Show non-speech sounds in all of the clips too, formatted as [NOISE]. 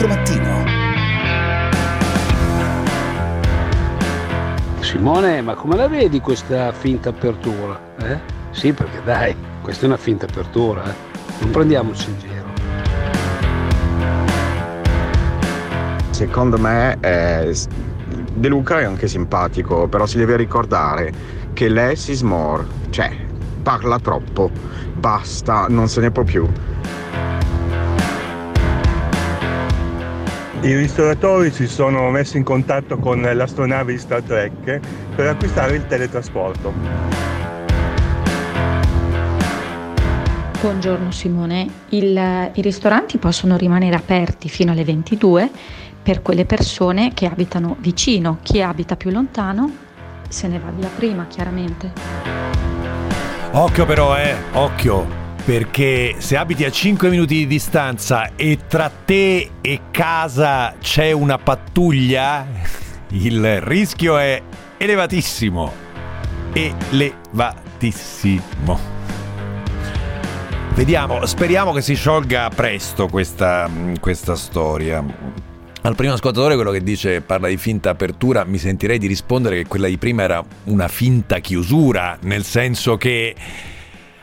24 mattino. Simone, ma come la vedi questa finta apertura? Eh? Sì, perché dai, questa è una finta apertura, eh? Non prendiamoci in giro. Secondo me eh, De Luca è anche simpatico, però si deve ricordare che less is more, cioè parla troppo, basta, non se ne può più. I ristoratori si sono messi in contatto con l'astronave di Star Trek per acquistare il teletrasporto. Buongiorno Simone, il, i ristoranti possono rimanere aperti fino alle 22 per quelle persone che abitano vicino, chi abita più lontano se ne va via prima chiaramente. Occhio però, eh, occhio, perché se abiti a 5 minuti di distanza e tra te e casa c'è una pattuglia, [LAUGHS] il rischio è elevatissimo. Elevatissimo. Vediamo, speriamo che si sciolga presto questa, questa storia. Al primo ascoltatore, quello che dice parla di finta apertura, mi sentirei di rispondere che quella di prima era una finta chiusura, nel senso che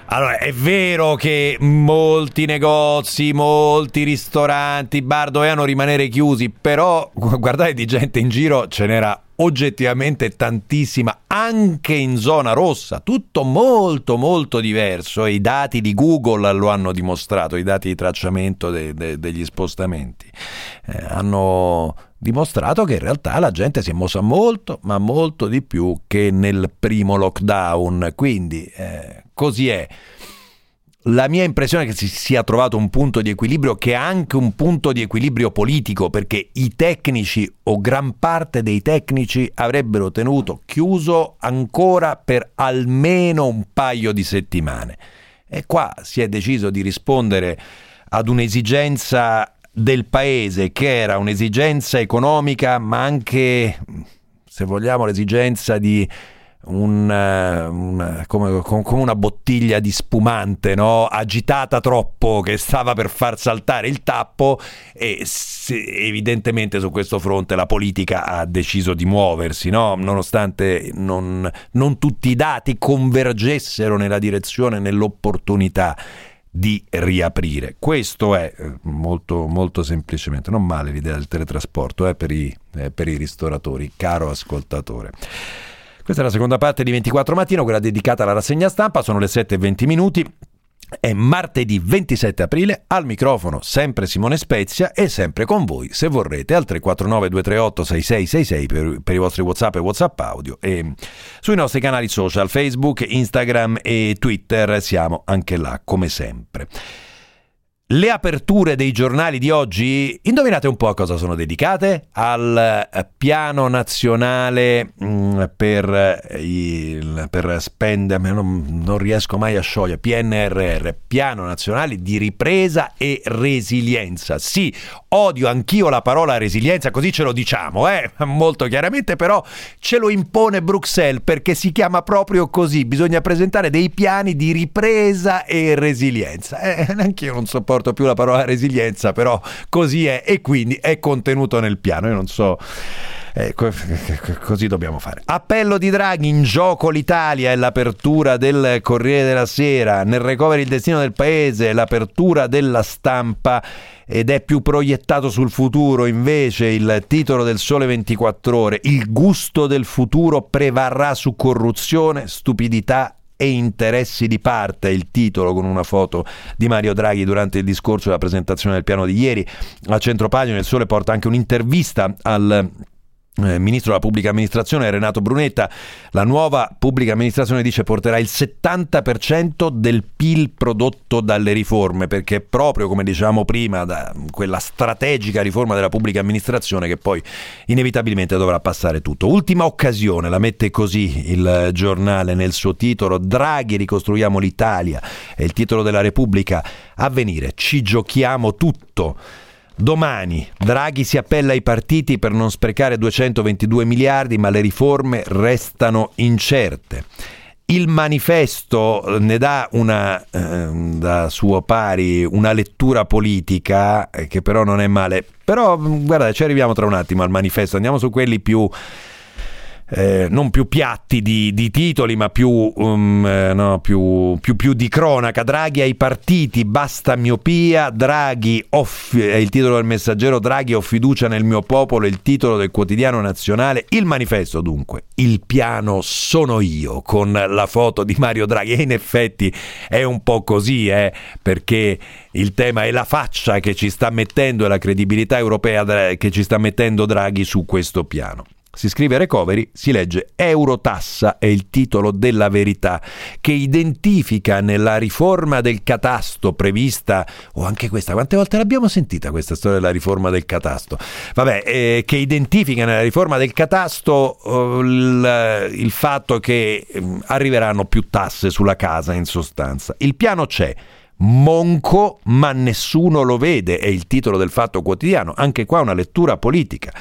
allora, è vero che molti negozi, molti ristoranti, bar dovevano rimanere chiusi, però guardate di gente in giro ce n'era oggettivamente tantissima, anche in zona rossa, tutto molto molto diverso e i dati di Google lo hanno dimostrato, i dati di tracciamento de- de- degli spostamenti eh, hanno dimostrato che in realtà la gente si è mossa molto, ma molto di più che nel primo lockdown, quindi eh, così è. La mia impressione è che si sia trovato un punto di equilibrio che è anche un punto di equilibrio politico, perché i tecnici o gran parte dei tecnici avrebbero tenuto chiuso ancora per almeno un paio di settimane. E qua si è deciso di rispondere ad un'esigenza del paese che era un'esigenza economica, ma anche, se vogliamo, l'esigenza di un, una, come, come, una bottiglia di spumante no? agitata troppo che stava per far saltare il tappo e se, evidentemente su questo fronte la politica ha deciso di muoversi no? nonostante non, non tutti i dati convergessero nella direzione, nell'opportunità di riaprire. Questo è eh, molto, molto semplicemente, non male l'idea del teletrasporto eh, per, i, eh, per i ristoratori, caro ascoltatore. Questa è la seconda parte di 24 mattino, quella dedicata alla rassegna stampa, sono le 7.20 minuti. È martedì 27 aprile, al microfono sempre Simone Spezia e sempre con voi se vorrete al 349 238 6666 per, per i vostri Whatsapp e Whatsapp audio e sui nostri canali social Facebook, Instagram e Twitter siamo anche là come sempre. Le aperture dei giornali di oggi, indovinate un po' a cosa sono dedicate? Al eh, piano nazionale mm, per, il, per spendere, non, non, riesco mai a sciogliere, PNRR, piano nazionale di ripresa e resilienza. Sì, odio anch'io la parola resilienza, così ce lo diciamo, eh? [LAUGHS] molto chiaramente, però ce lo impone Bruxelles perché si chiama proprio così, bisogna presentare dei piani di ripresa e resilienza. Eh, [LAUGHS] anch'io non sopporto sopporto più la parola resilienza, però così è e quindi è contenuto nel piano. Io non so. Eh, così dobbiamo fare. Appello di Draghi, in gioco l'Italia e l'apertura del Corriere della Sera, nel recovery il destino del paese, l'apertura della stampa ed è più proiettato sul futuro invece il titolo del Sole 24 ore, il gusto del futuro prevarrà su corruzione, stupidità e interessi di parte, il titolo con una foto di Mario Draghi durante il discorso della presentazione del piano di ieri. A centropagina il Sole porta anche un'intervista al eh, ministro della pubblica amministrazione Renato Brunetta, la nuova pubblica amministrazione dice porterà il 70% del PIL prodotto dalle riforme, perché proprio come dicevamo prima, da quella strategica riforma della pubblica amministrazione che poi inevitabilmente dovrà passare tutto. Ultima occasione, la mette così il giornale nel suo titolo, Draghi ricostruiamo l'Italia, è il titolo della Repubblica, a venire, ci giochiamo tutto. Domani Draghi si appella ai partiti per non sprecare 222 miliardi, ma le riforme restano incerte. il manifesto eh, ne dà una, eh, da suo pari una lettura politica eh, che però non è male. Però guarda, ci arriviamo tra un attimo al manifesto, andiamo su quelli più eh, non più piatti di, di titoli, ma più, um, eh, no, più, più, più, di cronaca. Draghi ai partiti, basta miopia. Draghi, off- è il titolo del messaggero. Draghi, ho fiducia nel mio popolo. Il titolo del quotidiano nazionale. Il manifesto, dunque. Il piano sono io, con la foto di Mario Draghi. E in effetti è un po' così, eh, perché il tema è la faccia che ci sta mettendo e la credibilità europea che ci sta mettendo Draghi su questo piano. Si scrive recovery, si legge Eurotassa è il titolo della verità che identifica nella riforma del catasto prevista, o oh, anche questa, quante volte l'abbiamo sentita questa storia della riforma del catasto? Vabbè, eh, che identifica nella riforma del catasto oh, il, il, fatto che eh, arriveranno più tasse sulla casa in sostanza. Il piano c'è. Monco, ma nessuno lo vede, è il titolo del fatto quotidiano, anche qua una lettura politica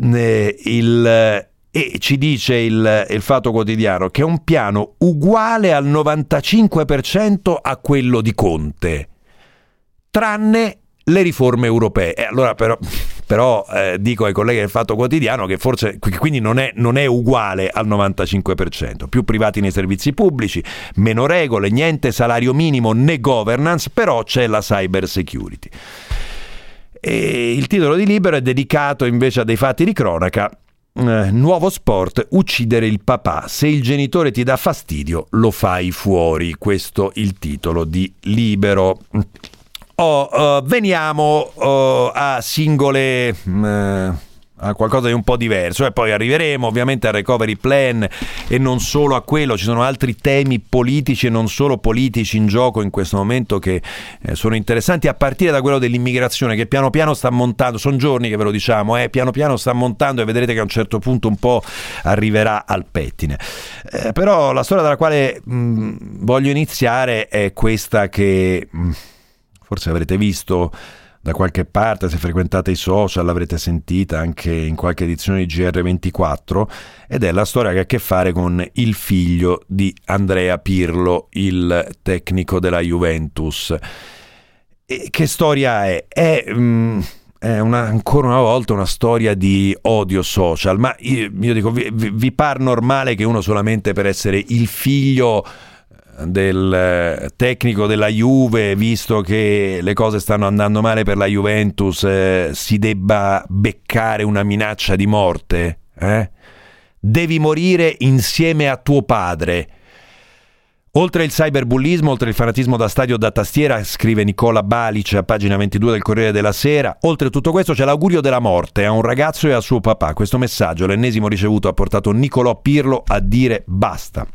eh, il, e ci dice il, il, Fatto Quotidiano che è un piano uguale al 95% a quello di Conte, tranne le riforme europee. E allora però, però eh, dico ai colleghi del Fatto Quotidiano che forse quindi non è, non è, uguale al 95%. Più privati nei servizi pubblici, meno regole, niente salario minimo né governance, però c'è la cyber security. E il titolo di libro è dedicato invece a dei fatti di cronaca. Eh, nuovo sport, uccidere il papà. Se il genitore ti dà fastidio, lo fai fuori. Questo è il titolo di libero. Oh, uh, veniamo uh, a singole uh, a qualcosa di un po' diverso e poi arriveremo ovviamente al recovery plan e non solo a quello, ci sono altri temi politici e non solo politici in gioco in questo momento che eh, sono interessanti a partire da quello dell'immigrazione che piano piano sta montando, sono giorni che ve lo diciamo, eh, piano piano sta montando e vedrete che a un certo punto un po' arriverà al pettine. Eh, però la storia dalla quale mh, voglio iniziare è questa che mh, forse avrete visto da qualche parte, se frequentate i social l'avrete sentita anche in qualche edizione di GR24 ed è la storia che ha a che fare con il figlio di Andrea Pirlo, il tecnico della Juventus. E che storia è? È... Mm, è una, ancora una volta una storia di odio social, ma io, io dico, vi, vi par normale che uno solamente per essere il figlio del eh, tecnico della Juve, visto che le cose stanno andando male per la Juventus, eh, si debba beccare una minaccia di morte? Eh? Devi morire insieme a tuo padre. Oltre il cyberbullismo, oltre il fanatismo da stadio da tastiera, scrive Nicola Balic a pagina 22 del Corriere della Sera, oltre tutto questo c'è l'augurio della morte a un ragazzo e a suo papà. Questo messaggio, l'ennesimo ricevuto, ha portato Nicolò Pirlo a dire basta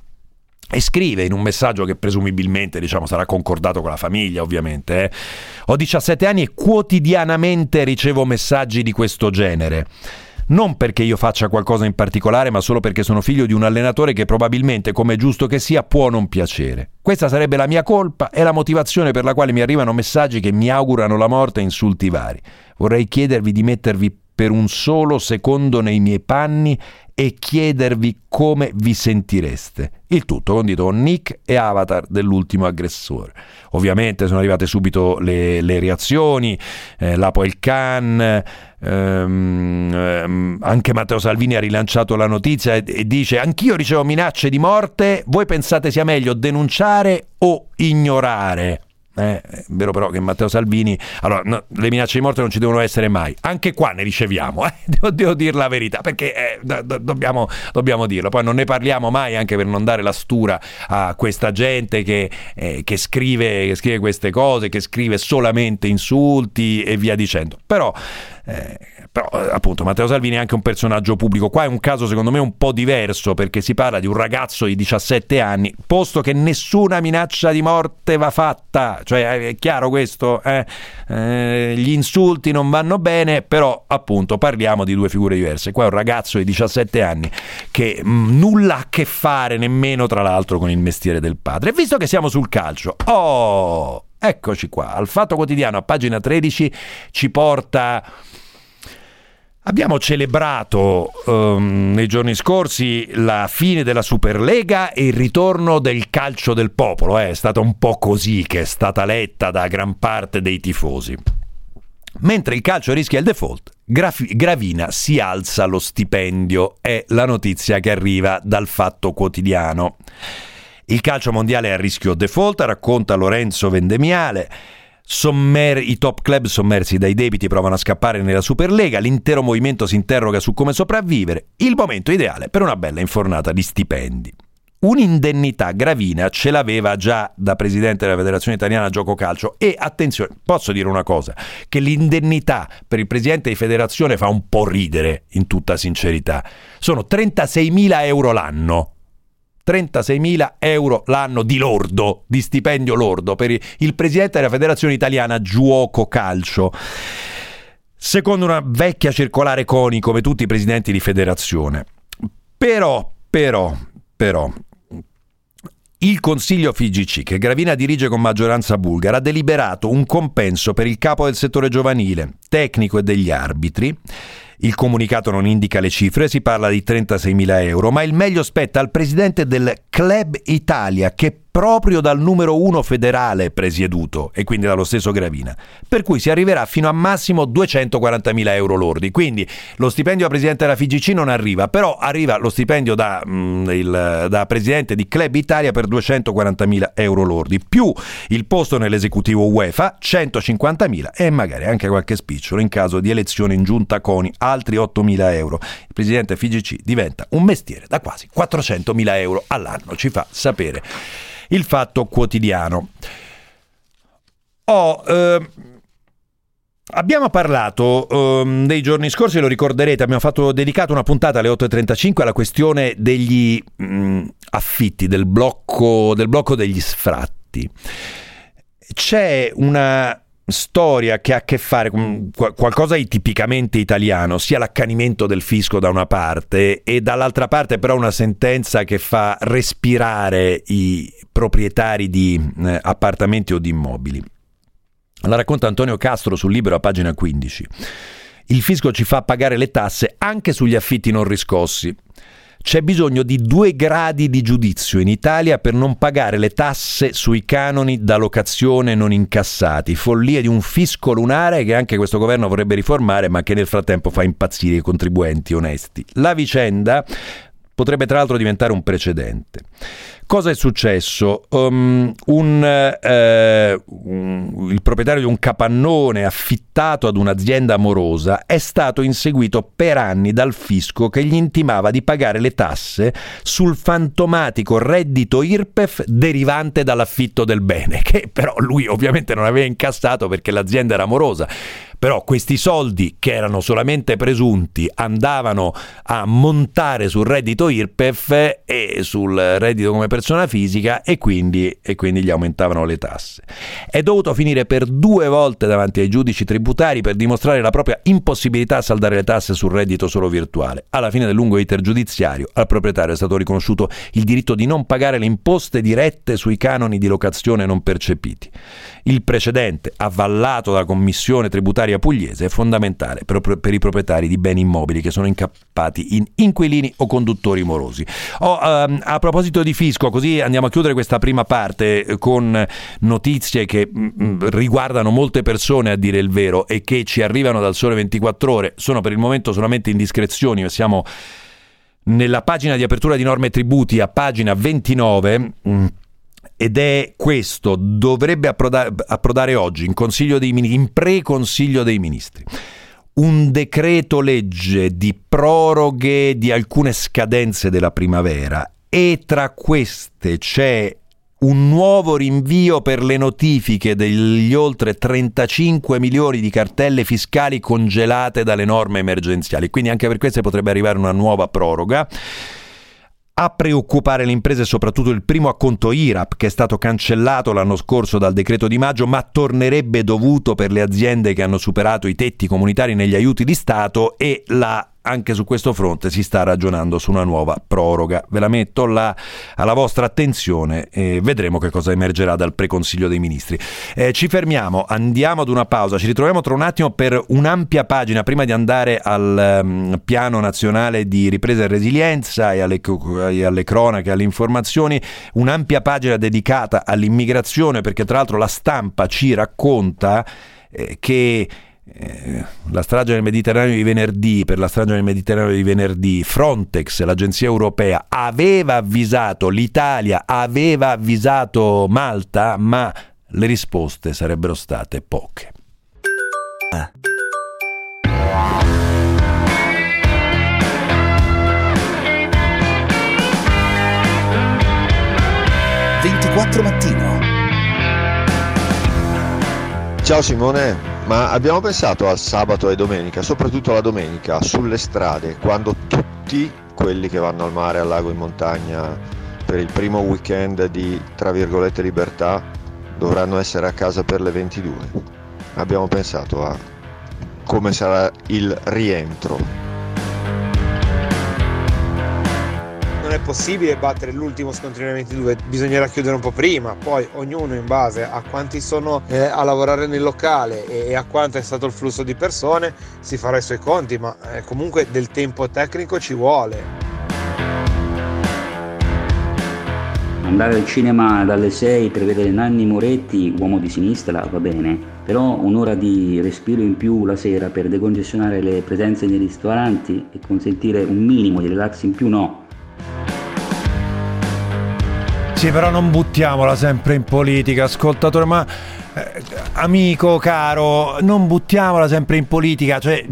e scrive in un messaggio che presumibilmente diciamo, sarà concordato con la famiglia ovviamente eh. ho 17 anni e quotidianamente ricevo messaggi di questo genere non perché io faccia qualcosa in particolare, ma solo perché sono figlio di un allenatore che probabilmente, come è giusto che sia, può non piacere. Questa sarebbe la mia colpa e la motivazione per la quale mi arrivano messaggi che mi augurano la morte e insulti vari. Vorrei chiedervi di mettervi per un solo secondo nei miei panni e chiedervi come vi sentireste. Il tutto condito con Nick e Avatar dell'ultimo aggressore. Ovviamente sono arrivate subito le, le reazioni, eh, Lapo il Can, ehm, ehm, anche Matteo Salvini ha rilanciato la notizia e, e dice anch'io ricevo minacce di morte, voi pensate sia meglio denunciare o ignorare? Eh, è vero però che Matteo Salvini, allora no, le minacce di morte non ci devono essere mai, anche qua ne riceviamo, eh? [LAUGHS] devo, devo dire la verità perché eh, do, do, dobbiamo, dobbiamo, dirlo, poi non ne parliamo mai anche per non dare la stura a questa gente che, eh, che, scrive, che scrive queste cose, che scrive solamente insulti e via dicendo, però eh, però appunto Matteo Salvini è anche un personaggio pubblico. Qua è un caso secondo me un po' diverso perché si parla di un ragazzo di 17 anni, posto che nessuna minaccia di morte va fatta. Cioè è chiaro questo? Eh? Eh, gli insulti non vanno bene, però appunto parliamo di due figure diverse. Qua è un ragazzo di 17 anni che mh, mm, nulla ha a che fare nemmeno tra l'altro con il mestiere del padre. E visto che siamo sul calcio, oh, eccoci qua, al Fatto Quotidiano a pagina 13 ci porta Abbiamo celebrato um, nei giorni scorsi la fine della Superlega e il ritorno del calcio del popolo. Eh. È stata un po' così che è stata letta da gran parte dei tifosi. Mentre il calcio rischia il default, Graf- Gravina si alza lo stipendio, è la notizia che arriva dal Fatto Quotidiano. Il calcio mondiale è a rischio default, racconta Lorenzo Vendemiale. Sommer- I top club sommersi dai debiti provano a scappare nella Superlega, l'intero movimento si interroga su come sopravvivere, il momento ideale per una bella infornata di stipendi. Un'indennità Gravina ce l'aveva già da presidente della Federazione Italiana Gioco Calcio e attenzione, posso dire una cosa, che l'indennità per il presidente di federazione fa un po' ridere, in tutta sincerità. Sono 36.000 euro l'anno. 36.000 euro l'anno di lordo, di stipendio lordo per il presidente della Federazione Italiana Giuoco Calcio. Secondo una vecchia circolare CONI, come tutti i presidenti di federazione. Però, però, però, il Consiglio FIGC, che Gravina dirige con maggioranza bulgara, ha deliberato un compenso per il capo del settore giovanile, tecnico e degli arbitri il comunicato non indica le cifre, si parla di 36.000 euro, ma il meglio spetta al presidente del Club Italia che proprio dal numero uno federale presieduto e quindi dallo stesso Gravina, per cui si arriverà fino a massimo 240.000 euro lordi. Quindi lo stipendio da presidente della FIGC non arriva, però arriva lo stipendio da, mm, il, da presidente di Club Italia per 240.000 euro lordi, più il posto nell'esecutivo UEFA 150.000 e magari anche qualche spicciolo in caso di elezione in giunta CONI, altri 8.000 euro. Il presidente FIGC diventa un mestiere da quasi 400.000 euro all'anno, ci fa sapere il Fatto Quotidiano. Oh, eh, Abbiamo parlato dei giorni scorsi, lo ricorderete, abbiamo fatto, dedicato una puntata alle 8.35 alla questione degli mh, affitti, del blocco, del blocco degli sfratti. C'è una storia che ha a che fare con qualcosa di tipicamente italiano, sia l'accanimento del fisco da una parte e dall'altra parte però una sentenza che fa respirare i proprietari di eh, appartamenti o di immobili. La racconta Antonio Castro sul libro a pagina 15. Il fisco ci fa pagare le tasse anche sugli affitti non riscossi. C'è bisogno di due gradi di giudizio in Italia per non pagare le tasse sui canoni da locazione non incassati, follia di un fisco lunare che anche questo governo vorrebbe riformare ma che nel frattempo fa impazzire i contribuenti onesti. La vicenda potrebbe tra l'altro diventare un precedente. Cosa è successo? Um, un, eh, un, il proprietario di un capannone affittato ad un'azienda amorosa è stato inseguito per anni dal fisco che gli intimava di pagare le tasse sul fantomatico reddito IRPEF derivante dall'affitto del bene, [LAUGHS] che però lui ovviamente non aveva incassato perché l'azienda era amorosa però questi soldi che erano solamente presunti andavano a montare sul reddito IRPEF e sul reddito come persona fisica e quindi, e quindi gli aumentavano le tasse. È dovuto finire per due volte davanti ai giudici tributari per dimostrare la propria impossibilità a saldare le tasse sul reddito solo virtuale. Alla fine del lungo iter giudiziario al proprietario è stato riconosciuto il diritto di non pagare le imposte dirette sui canoni di locazione non percepiti. Il precedente, avallato dalla commissione tributaria pugliese, è fondamentale per, i proprietari di beni immobili che sono incappati in inquilini o conduttori morosi. Oh, um, a proposito di fisco, così andiamo a chiudere questa prima parte eh, con notizie che mm, mm, riguardano molte persone a dire il vero e che ci arrivano dal sole 24 ore, sono per il momento solamente indiscrezioni, siamo nella pagina di apertura di norme e tributi a pagina 29. Ed è questo, dovrebbe approdare, approdare oggi in, dei, in pre-consiglio dei ministri un decreto legge di proroghe di alcune scadenze della primavera e tra queste c'è un nuovo rinvio per le notifiche degli oltre 35 milioni di cartelle fiscali congelate dalle norme emergenziali. Quindi anche per queste potrebbe arrivare una nuova proroga. A preoccupare le imprese soprattutto il primo acconto IRAP che è stato cancellato l'anno scorso dal decreto di maggio ma tornerebbe dovuto per le aziende che hanno superato i tetti comunitari negli aiuti di Stato e la anche su questo fronte si sta ragionando su una nuova proroga. Ve la metto là alla vostra attenzione e vedremo che cosa emergerà dal preconsiglio dei ministri. Eh, ci fermiamo, andiamo ad una pausa, ci ritroviamo tra un attimo per un'ampia pagina prima di andare al um, piano nazionale di ripresa e resilienza e alle, e alle cronache, alle informazioni, un'ampia pagina dedicata all'immigrazione perché tra l'altro la stampa ci racconta eh, che la strage nel Mediterraneo di venerdì, per la strage nel Mediterraneo di venerdì, Frontex, l'agenzia europea, aveva avvisato l'Italia, aveva avvisato Malta, ma le risposte sarebbero state poche. Ah. 24 mattino. Ciao Simone, ma abbiamo pensato al sabato e domenica, soprattutto la domenica, sulle strade, quando tutti quelli che vanno al mare, al lago, in montagna per il primo weekend di, tra virgolette, libertà, dovranno essere a casa per le 22. Abbiamo pensato a come sarà il rientro non è possibile battere l'ultimo scontrino ai 22, bisognerà chiudere un po' prima, poi ognuno in base a quanti sono eh, a lavorare nel locale e, e, a quanto è stato il flusso di persone si farà i suoi conti, ma eh, comunque del tempo tecnico ci vuole. Andare al cinema dalle 6 per vedere Nanni Moretti, uomo di sinistra, va bene, però un'ora di respiro in più la sera per decongestionare le presenze nei ristoranti e consentire un minimo di relax in più no, sì, però non buttiamola sempre in politica, ascoltatore, ma eh, amico caro, non buttiamola sempre in politica, cioè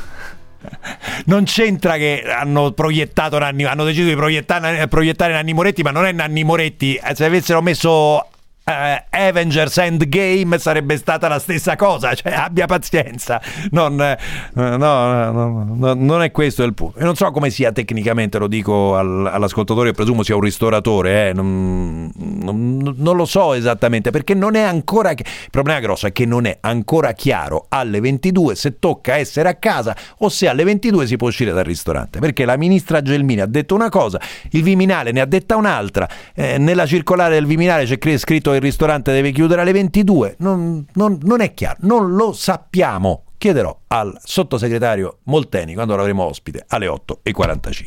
[LAUGHS] non c'entra che hanno proiettato Nanni, hanno deciso di proiettare, proiettare Nanni Moretti, ma non è Nanni Moretti. Eh, se avessero messo Uh, Avengers Endgame sarebbe stata la stessa cosa, cioè abbia pazienza, non, uh, no, no, no, non è questo il punto. Io non so come sia tecnicamente, lo dico al, all'ascoltatore, presumo sia un ristoratore, eh, non, non, non, lo so esattamente perché non è ancora. Il problema grosso è che non è ancora chiaro alle 22 se tocca essere a casa o se alle 22 si può uscire dal ristorante. Perché la ministra Gelmini ha detto una cosa, il Viminale ne ha detta un'altra, eh, nella circolare del Viminale c'è scritto il ristorante deve chiudere alle 22, non, non, non è chiaro, non lo sappiamo. Chiederò al sottosegretario Molteni quando l'avremo ospite alle 8.45.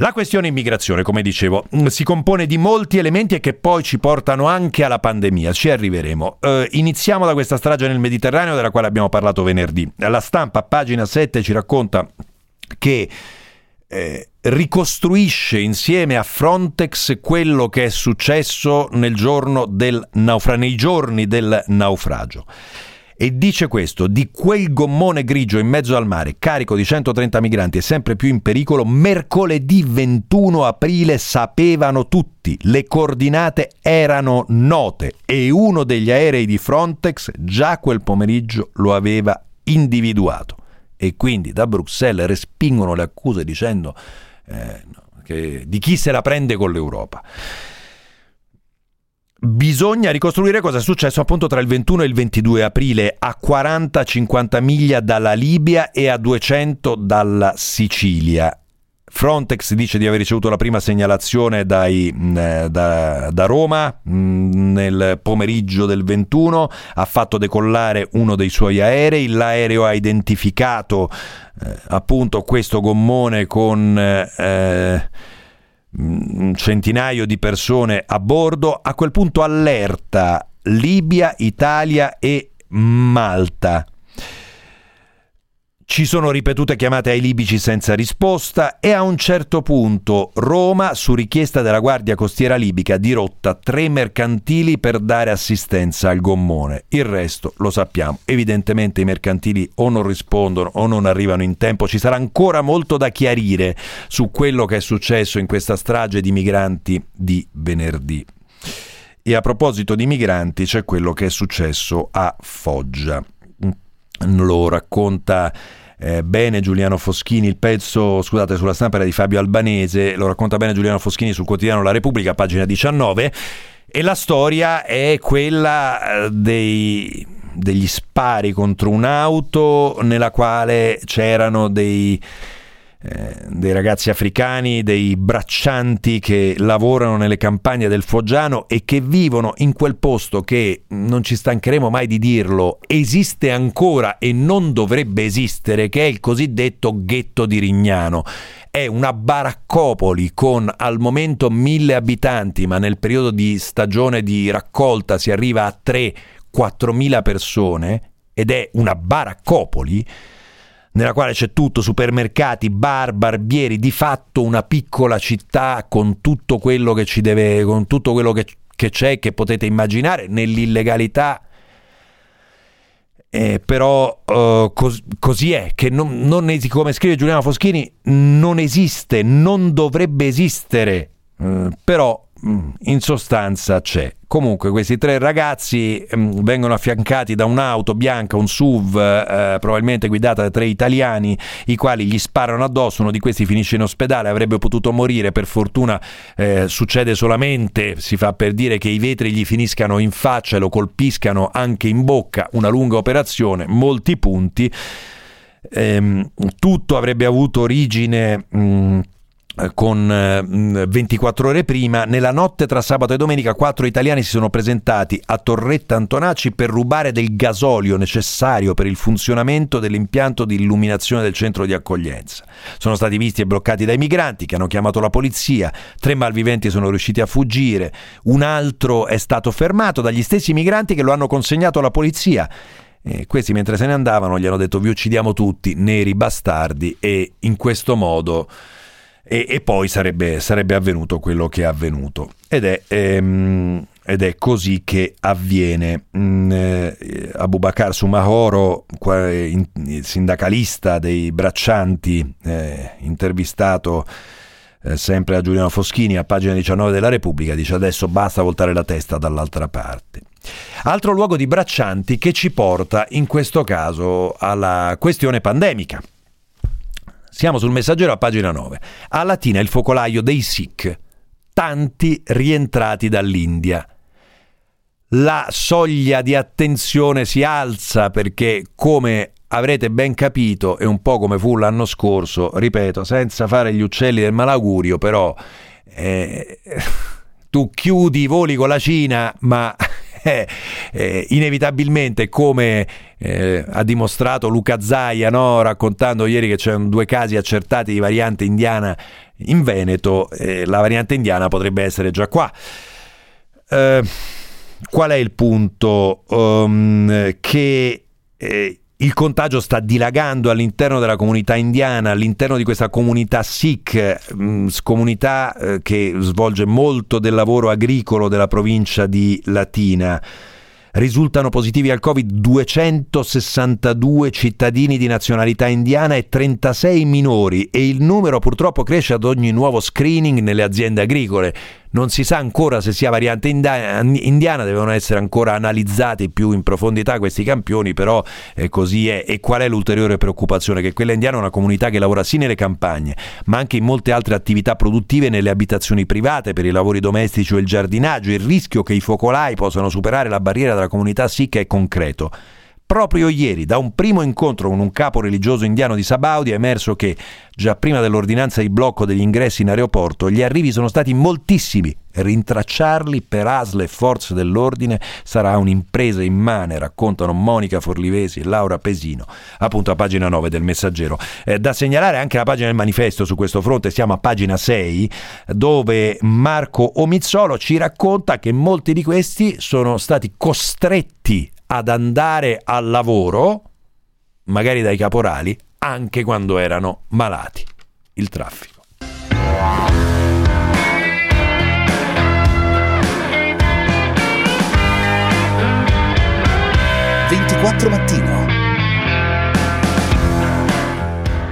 La questione immigrazione, come dicevo, si compone di molti elementi e che poi ci portano anche alla pandemia, ci arriveremo. Eh, iniziamo da questa strage nel Mediterraneo della quale abbiamo parlato venerdì. La stampa, pagina 7, ci racconta che eh, ricostruisce insieme a Frontex quello che è successo del naufra- nei giorni del naufragio. E dice questo, di quel gommone grigio in mezzo al mare, carico di 130 migranti e sempre più in pericolo, mercoledì 21 aprile sapevano tutti, le coordinate erano note e uno degli aerei di Frontex già quel pomeriggio lo aveva individuato e quindi da Bruxelles respingono le accuse dicendo eh, che, di chi se la prende con l'Europa. Bisogna ricostruire cosa è successo appunto tra il 21 e il 22 aprile a 40-50 miglia dalla Libia e a 200 dalla Sicilia. Frontex dice di aver ricevuto la prima segnalazione dai, eh, da, da, Roma mm, nel pomeriggio del 21, ha fatto decollare uno dei suoi aerei, l'aereo ha identificato eh, appunto questo gommone con eh, un centinaio di persone a bordo, a quel punto allerta Libia, Italia e Malta. Ci sono ripetute chiamate ai libici senza risposta e a un certo punto Roma, su richiesta della Guardia Costiera libica, dirotta tre mercantili per dare assistenza al gommone. Il resto lo sappiamo. Evidentemente i mercantili o non rispondono o non arrivano in tempo. Ci sarà ancora molto da chiarire su quello che è successo in questa strage di migranti di venerdì. E a proposito di migranti c'è quello che è successo a Foggia lo racconta eh, bene Giuliano Foschini, il pezzo, scusate, sulla stampa era di Fabio Albanese, lo racconta bene Giuliano Foschini sul quotidiano La Repubblica, pagina 19, e la storia è quella eh, dei degli spari contro un'auto nella quale c'erano dei eh, dei ragazzi africani, dei braccianti che lavorano nelle campagne del Foggiano e che vivono in quel posto che, non ci stancheremo mai di dirlo, esiste ancora e non dovrebbe esistere, che è il cosiddetto ghetto di Rignano. È una baraccopoli con al momento mille abitanti, ma nel periodo di stagione di raccolta si arriva a 3-4 mila persone ed è una baraccopoli nella quale c'è tutto, supermercati, bar, barbieri, di fatto una piccola città con tutto quello che ci deve, con tutto quello che, che c'è, che potete immaginare, nell'illegalità. Eh, però uh, cos- così è, che non, non es- come scrive Giuliano Foschini, non esiste, non dovrebbe esistere, uh, però in sostanza c'è. Comunque questi tre ragazzi mh, vengono affiancati da un'auto bianca, un SUV, eh, probabilmente guidata da tre italiani, i quali gli sparano addosso, uno di questi finisce in ospedale, avrebbe potuto morire, per fortuna eh, succede solamente, si fa per dire che i vetri gli finiscano in faccia e lo colpiscano anche in bocca, una lunga operazione, molti punti. Ehm, tutto avrebbe avuto origine... Mh, con 24 eh, ore prima, nella notte tra sabato e domenica quattro italiani si sono presentati a Torretta Antonacci per rubare del gasolio necessario per il funzionamento dell'impianto di illuminazione del centro di accoglienza. Sono stati visti e bloccati dai migranti che hanno chiamato la polizia, tre malviventi sono riusciti a fuggire, un altro è stato fermato dagli stessi migranti che lo hanno consegnato alla polizia. E questi mentre se ne andavano gli hanno detto vi uccidiamo tutti, neri bastardi e in questo modo e, e poi sarebbe, sarebbe, avvenuto quello che è avvenuto. Ed è, ehm, ed è così che avviene. Mm, eh, Abubakar Sumahoro, sindacalista dei braccianti, eh, intervistato eh, sempre a Giuliano Foschini a pagina 19 della Repubblica, dice adesso basta voltare la testa dall'altra parte. Altro luogo di braccianti che ci porta in questo caso alla questione pandemica. Siamo sul messaggero a pagina 9. A Latina il focolaio dei Sikh, tanti rientrati dall'India. La soglia di attenzione si alza perché, come avrete ben capito, e un po' come fu l'anno scorso, ripeto, senza fare gli uccelli del malaugurio, però eh, tu chiudi i voli con la Cina, ma [LAUGHS] eh, eh, inevitabilmente come eh, ha dimostrato Luca Zaia no? raccontando ieri che c'erano due casi accertati di variante indiana in Veneto, eh, la variante indiana potrebbe essere già qua. Eh, qual è il punto? Um, che eh, il contagio sta dilagando all'interno della comunità indiana, all'interno di questa comunità Sikh, mh, comunità eh, che svolge molto del lavoro agricolo della provincia di Latina. Risultano positivi al Covid 262 cittadini di nazionalità indiana e 36 minori e il numero purtroppo cresce ad ogni nuovo screening nelle aziende agricole. Non si sa ancora se sia variante indiana, devono essere ancora analizzati più in profondità questi campioni, però eh, così è. E qual è l'ulteriore preoccupazione? Che quella indiana è una comunità che lavora sì nelle campagne, ma anche in molte altre attività produttive nelle abitazioni private, per i lavori domestici o il giardinaggio. Il rischio che i focolai possano superare la barriera della comunità SIC è concreto. Proprio ieri, da un primo incontro con un capo religioso indiano di Sabaudi, è emerso che, già prima dell'ordinanza di blocco degli ingressi in aeroporto, gli arrivi sono stati moltissimi. Rintracciarli per ASL e forze dell'ordine sarà un'impresa immane, raccontano Monica Forlivesi e Laura Pesino, appunto a pagina 9 del Messaggero. Eh, da segnalare anche la pagina del manifesto su questo fronte, siamo a pagina 6, dove Marco Omizzolo ci racconta che molti di questi sono stati costretti ad andare al lavoro, magari dai caporali, anche quando erano malati. Il traffico. «24 mattino».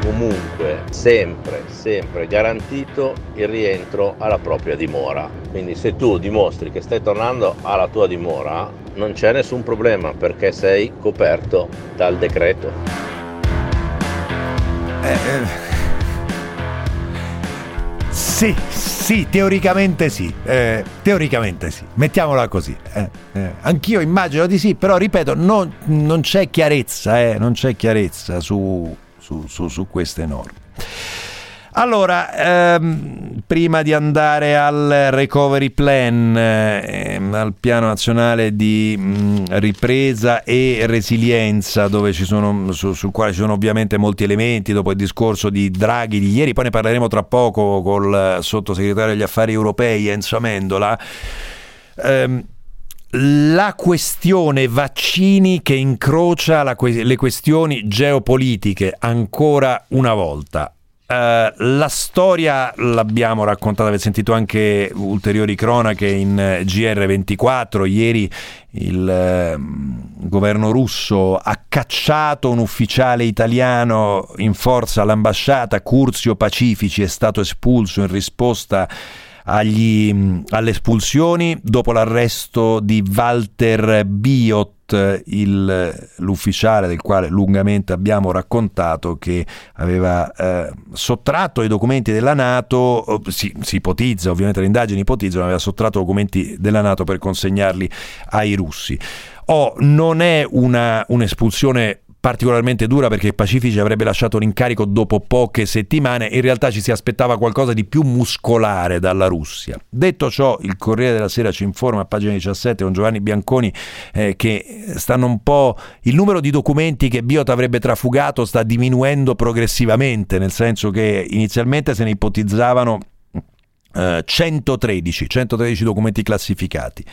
Comunque, sempre, sempre garantito il rientro alla propria dimora. Quindi se tu dimostri che stai tornando alla tua dimora, non c'è nessun problema perché sei coperto dal decreto. Eh, eh. Sì, sì, teoricamente sì, eh, teoricamente sì, mettiamola così. Eh, eh. Anch'io immagino di sì, però ripeto, non, non c'è chiarezza, eh, non c'è chiarezza su, su, su, su queste norme. Allora, ehm, prima di andare al recovery plan, eh, al piano nazionale di mh, ripresa e resilienza, sono, su, sul quale ci sono ovviamente molti elementi, dopo il discorso di Draghi di ieri, poi ne parleremo tra poco col sottosegretario degli affari europei Enzo Amendola. Ehm, la questione vaccini che incrocia que- le questioni geopolitiche ancora una volta. Uh, la storia l'abbiamo raccontata, avete sentito anche ulteriori cronache in GR24. Ieri il uh, governo russo ha cacciato un ufficiale italiano in forza all'ambasciata, Curzio Pacifici, è stato espulso in risposta agli, alle espulsioni dopo l'arresto di Walter Biot il, l'ufficiale del quale lungamente abbiamo raccontato che aveva eh, sottratto i documenti della Nato, si, si, ipotizza, ovviamente le indagini ipotizzano, aveva sottratto documenti della Nato per consegnarli ai russi. Oh, non è una, un'espulsione particolarmente dura perché Pacifici avrebbe lasciato l'incarico dopo poche settimane, in realtà ci si aspettava qualcosa di più muscolare dalla Russia. Detto ciò, il Corriere della Sera ci informa a pagina 17 con Giovanni Bianconi eh, che stanno un po' il numero di documenti che Biot avrebbe trafugato sta diminuendo progressivamente, nel senso che inizialmente se ne ipotizzavano eh, 113, 113 documenti classificati.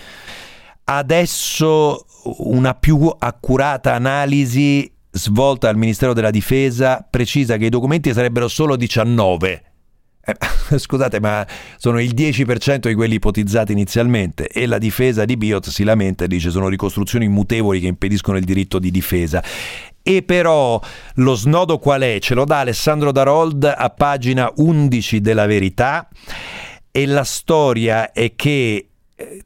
Adesso una più accurata analisi svolta al Ministero della Difesa precisa che i documenti sarebbero solo 19. Eh, [LAUGHS] scusate, ma sono il 10% di quelli ipotizzati inizialmente e la difesa di Biot si lamenta e dice sono ricostruzioni mutevoli che impediscono il diritto di difesa. E però lo snodo qual è? Ce lo dà Alessandro Darold a pagina 11 della Verità e la storia è che eh,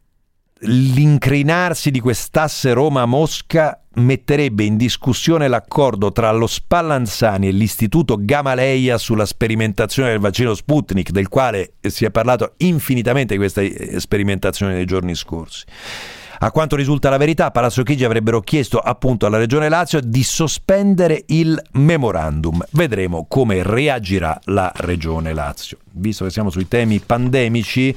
l'incrinarsi di quest'asse Roma-Mosca metterebbe in discussione l'accordo tra lo Spallanzani e l'Istituto Gamaleia sulla sperimentazione del vaccino Sputnik, del quale si è parlato infinitamente di questa sperimentazione nei giorni scorsi. A quanto risulta la verità, Palazzo Chigi avrebbero chiesto appunto alla Regione Lazio di sospendere il memorandum. Vedremo come reagirà la Regione Lazio. Visto che siamo sui temi pandemici,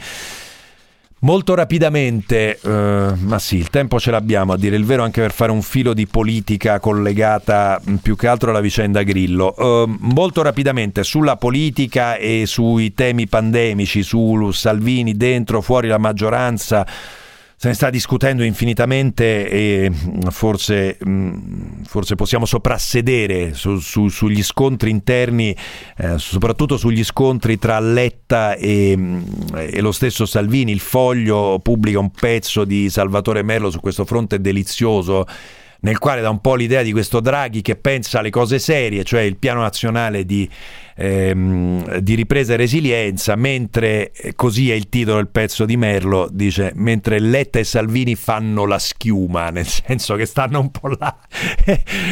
Molto rapidamente, eh, ma sì, il tempo ce l'abbiamo a dire il vero anche per fare un filo di politica collegata mm, più che altro alla vicenda Grillo. Eh, molto rapidamente sulla politica e sui temi pandemici, su Salvini dentro, fuori la maggioranza se ne sta discutendo infinitamente e mm, forse, mm, forse possiamo soprassedere su, su, sugli scontri interni, eh, soprattutto sugli scontri tra Letta e, mm, e, lo stesso Salvini. Il foglio pubblica un pezzo di Salvatore Merlo su questo fronte delizioso nel quale dà un po' l'idea di questo Draghi che pensa alle cose serie, cioè il piano nazionale di ehm, di ripresa e resilienza, mentre eh, così è il titolo del pezzo di Merlo, dice mentre Letta e Salvini fanno la schiuma, nel [LAUGHS] senso che stanno un po' là [LAUGHS]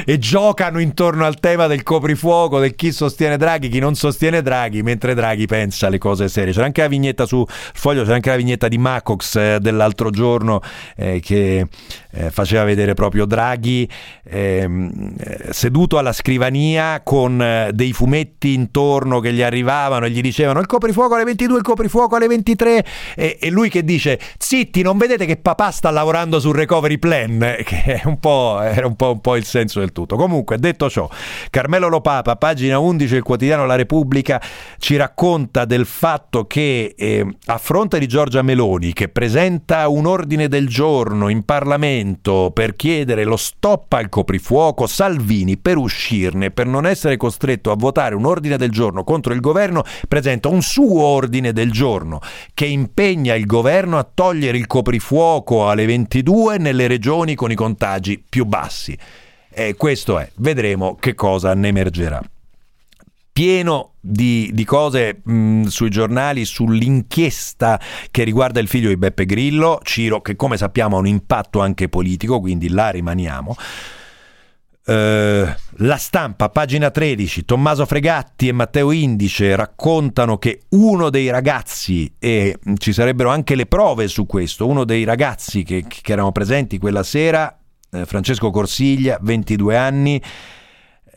e, giocano intorno al tema del coprifuoco, del chi sostiene Draghi, chi non sostiene Draghi, mentre Draghi pensa alle cose serie. C'era anche la vignetta sul foglio, c'era anche la vignetta di Macox eh, dell'altro giorno eh, che eh, faceva vedere proprio Draghi ehm, eh, seduto alla scrivania con eh, dei fumetti intorno intorno che gli arrivavano e gli dicevano il coprifuoco alle 22, il coprifuoco alle 23 e, e lui che dice zitti non vedete che papà sta lavorando sul recovery plan? [LAUGHS] Che è un po', era un po', un po' il senso del tutto. Comunque detto ciò Carmelo Lopapa pagina 11 del quotidiano La Repubblica ci racconta del fatto che eh, a fronte di Giorgia Meloni che presenta un ordine del giorno in Parlamento per chiedere lo stop al coprifuoco Salvini per uscirne per non essere costretto a votare un ordine del giorno contro il governo presenta un suo ordine del giorno che impegna il governo a togliere il coprifuoco alle 22 nelle regioni con i contagi più bassi. E questo è, vedremo che cosa ne emergerà pieno di, di cose mh, sui giornali sull'inchiesta che riguarda il figlio di Beppe Grillo, Ciro, che come sappiamo ha un impatto anche politico, quindi là rimaniamo. Eh, la stampa, pagina 13, Tommaso Fregatti e Matteo Indice raccontano che uno dei ragazzi, e ci sarebbero anche le prove su questo, uno dei ragazzi che, che erano presenti quella sera, eh, Francesco Corsiglia, 22 anni,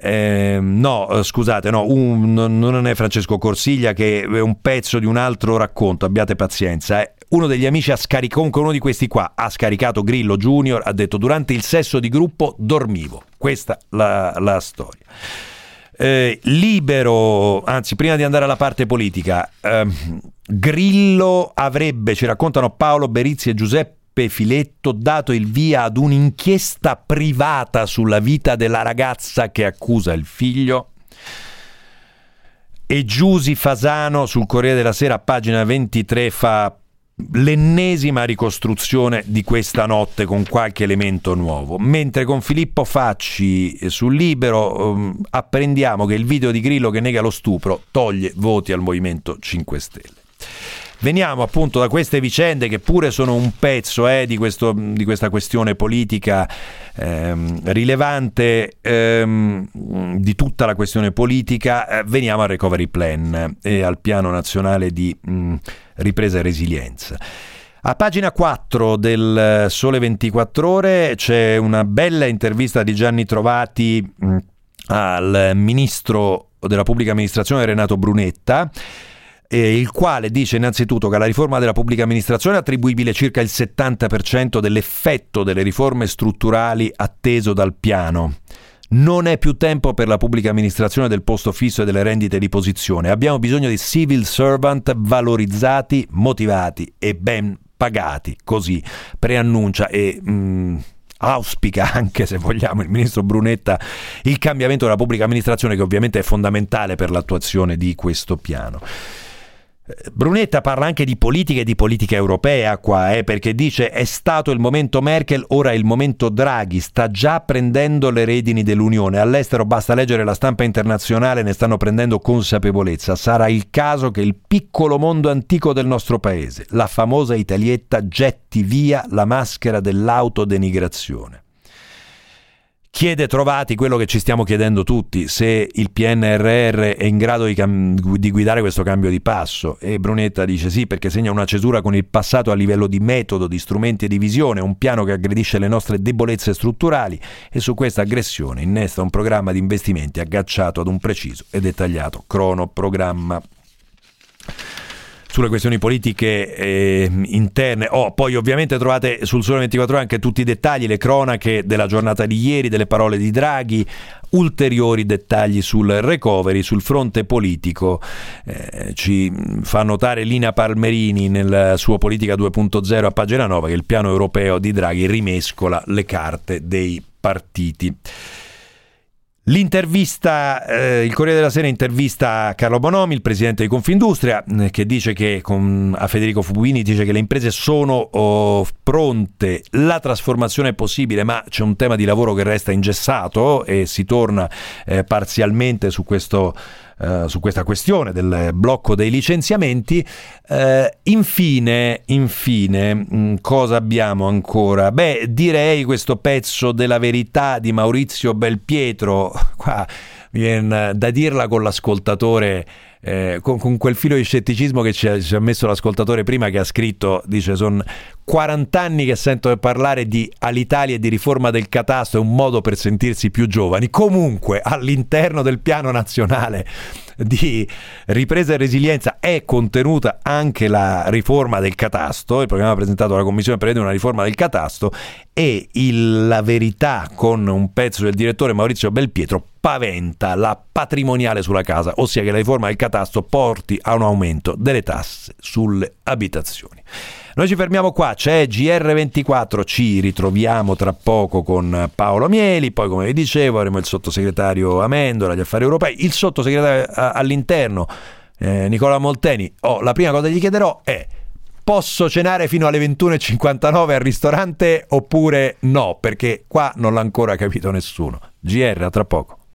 eh, no, scusate, no, un, non è Francesco Corsiglia che è un pezzo di un altro racconto, abbiate pazienza. Eh. Uno degli amici ha scaricato, comunque uno di questi qua, ha scaricato Grillo Junior, ha detto durante il sesso di gruppo dormivo. Questa la, la storia. Eh, libero, anzi prima di andare alla parte politica, eh, Grillo avrebbe, ci raccontano Paolo Berizzi e Giuseppe Filetto dato il via ad un'inchiesta privata sulla vita della ragazza che accusa il figlio. E Giusi Fasano sul Corriere della Sera, pagina 23, fa l'ennesima ricostruzione di questa notte con qualche elemento nuovo. Mentre con Filippo Facci sul Libero um, apprendiamo che il video di Grillo che nega lo stupro toglie voti al Movimento 5 Stelle. Veniamo appunto da queste vicende che pure sono un pezzo eh, di, questo, di, questa questione politica ehm, rilevante ehm, di tutta la questione politica. Eh, veniamo al recovery plan e al piano nazionale di mh, ripresa e resilienza. A pagina 4 del Sole 24 Ore c'è una bella intervista di Gianni Trovati mh, al ministro della pubblica amministrazione Renato Brunetta eh, il quale dice innanzitutto che alla riforma della pubblica amministrazione è attribuibile circa il 70% dell'effetto delle riforme strutturali atteso dal piano. Non è più tempo per la pubblica amministrazione del posto fisso e delle rendite di posizione. Abbiamo bisogno di civil servant valorizzati, motivati e ben pagati. Così preannuncia e... Mm, auspica [LAUGHS] anche se vogliamo il ministro Brunetta il cambiamento della pubblica amministrazione che ovviamente è fondamentale per l'attuazione di questo piano. Brunetta parla anche di politica e di politica europea qua, eh, perché dice è stato il momento Merkel, ora è il momento Draghi, sta già prendendo le redini dell'Unione. All'estero basta leggere la stampa internazionale, ne stanno prendendo consapevolezza. Sarà il caso che il piccolo mondo antico del nostro paese, la famosa Italietta, getti via la maschera dell'autodenigrazione. Chiede Trovati quello che ci stiamo chiedendo tutti, se il PNRR è in grado di, cam- di, guidare questo cambio di passo. E Brunetta dice sì perché segna una cesura con il passato a livello di metodo, di strumenti e di visione, un piano che aggredisce le nostre debolezze strutturali. E su questa aggressione innesta un programma di investimenti agganciato ad un preciso e dettagliato cronoprogramma sulle questioni politiche eh, interne. Oh, poi ovviamente trovate sul Sole 24 Ore anche tutti i dettagli, le cronache della giornata di ieri, delle parole di Draghi, ulteriori dettagli sul recovery, sul fronte politico. Eh, ci fa notare Lina Palmerini nel suo Politica 2.0 a pagina 9 che il piano europeo di Draghi rimescola le carte dei partiti. L'intervista, eh, il Corriere della Sera intervista Carlo Bonomi, il presidente di Confindustria, eh, che dice che con, a Federico Fubini dice che le imprese sono oh, pronte, la trasformazione è possibile, ma c'è un tema di lavoro che resta ingessato e si torna eh, parzialmente su questo eh, su questa questione del blocco dei licenziamenti. Eh, infine, infine, mm, cosa abbiamo ancora? Beh, direi questo pezzo della verità di Maurizio Belpietro, [LAUGHS] qua viene da dirla con l'ascoltatore eh, con, con, quel filo di scetticismo che ci ha, ci ha, messo l'ascoltatore prima che ha scritto, dice sono 40 anni che sento parlare di all'Italia e di riforma del catasto, è un modo per sentirsi più giovani. Comunque all'interno del piano nazionale di ripresa e resilienza è contenuta anche la riforma del catasto, il programma presentato dalla Commissione prevede una riforma del catasto e il, la verità con un pezzo del direttore Maurizio Belpietro paventa la patrimoniale sulla casa, ossia che la riforma del catasto porti a un aumento delle tasse sulle abitazioni. Noi ci fermiamo qua, c'è GR24, ci ritroviamo tra poco con Paolo Mieli, poi come vi dicevo avremo il sottosegretario Amendola agli affari europei, il sottosegretario all'interno eh, Nicola Molteni. Oh, la prima cosa che gli chiederò è posso cenare fino alle 21.59 al ristorante oppure no, perché qua non l'ha ancora capito nessuno. GR, a tra poco.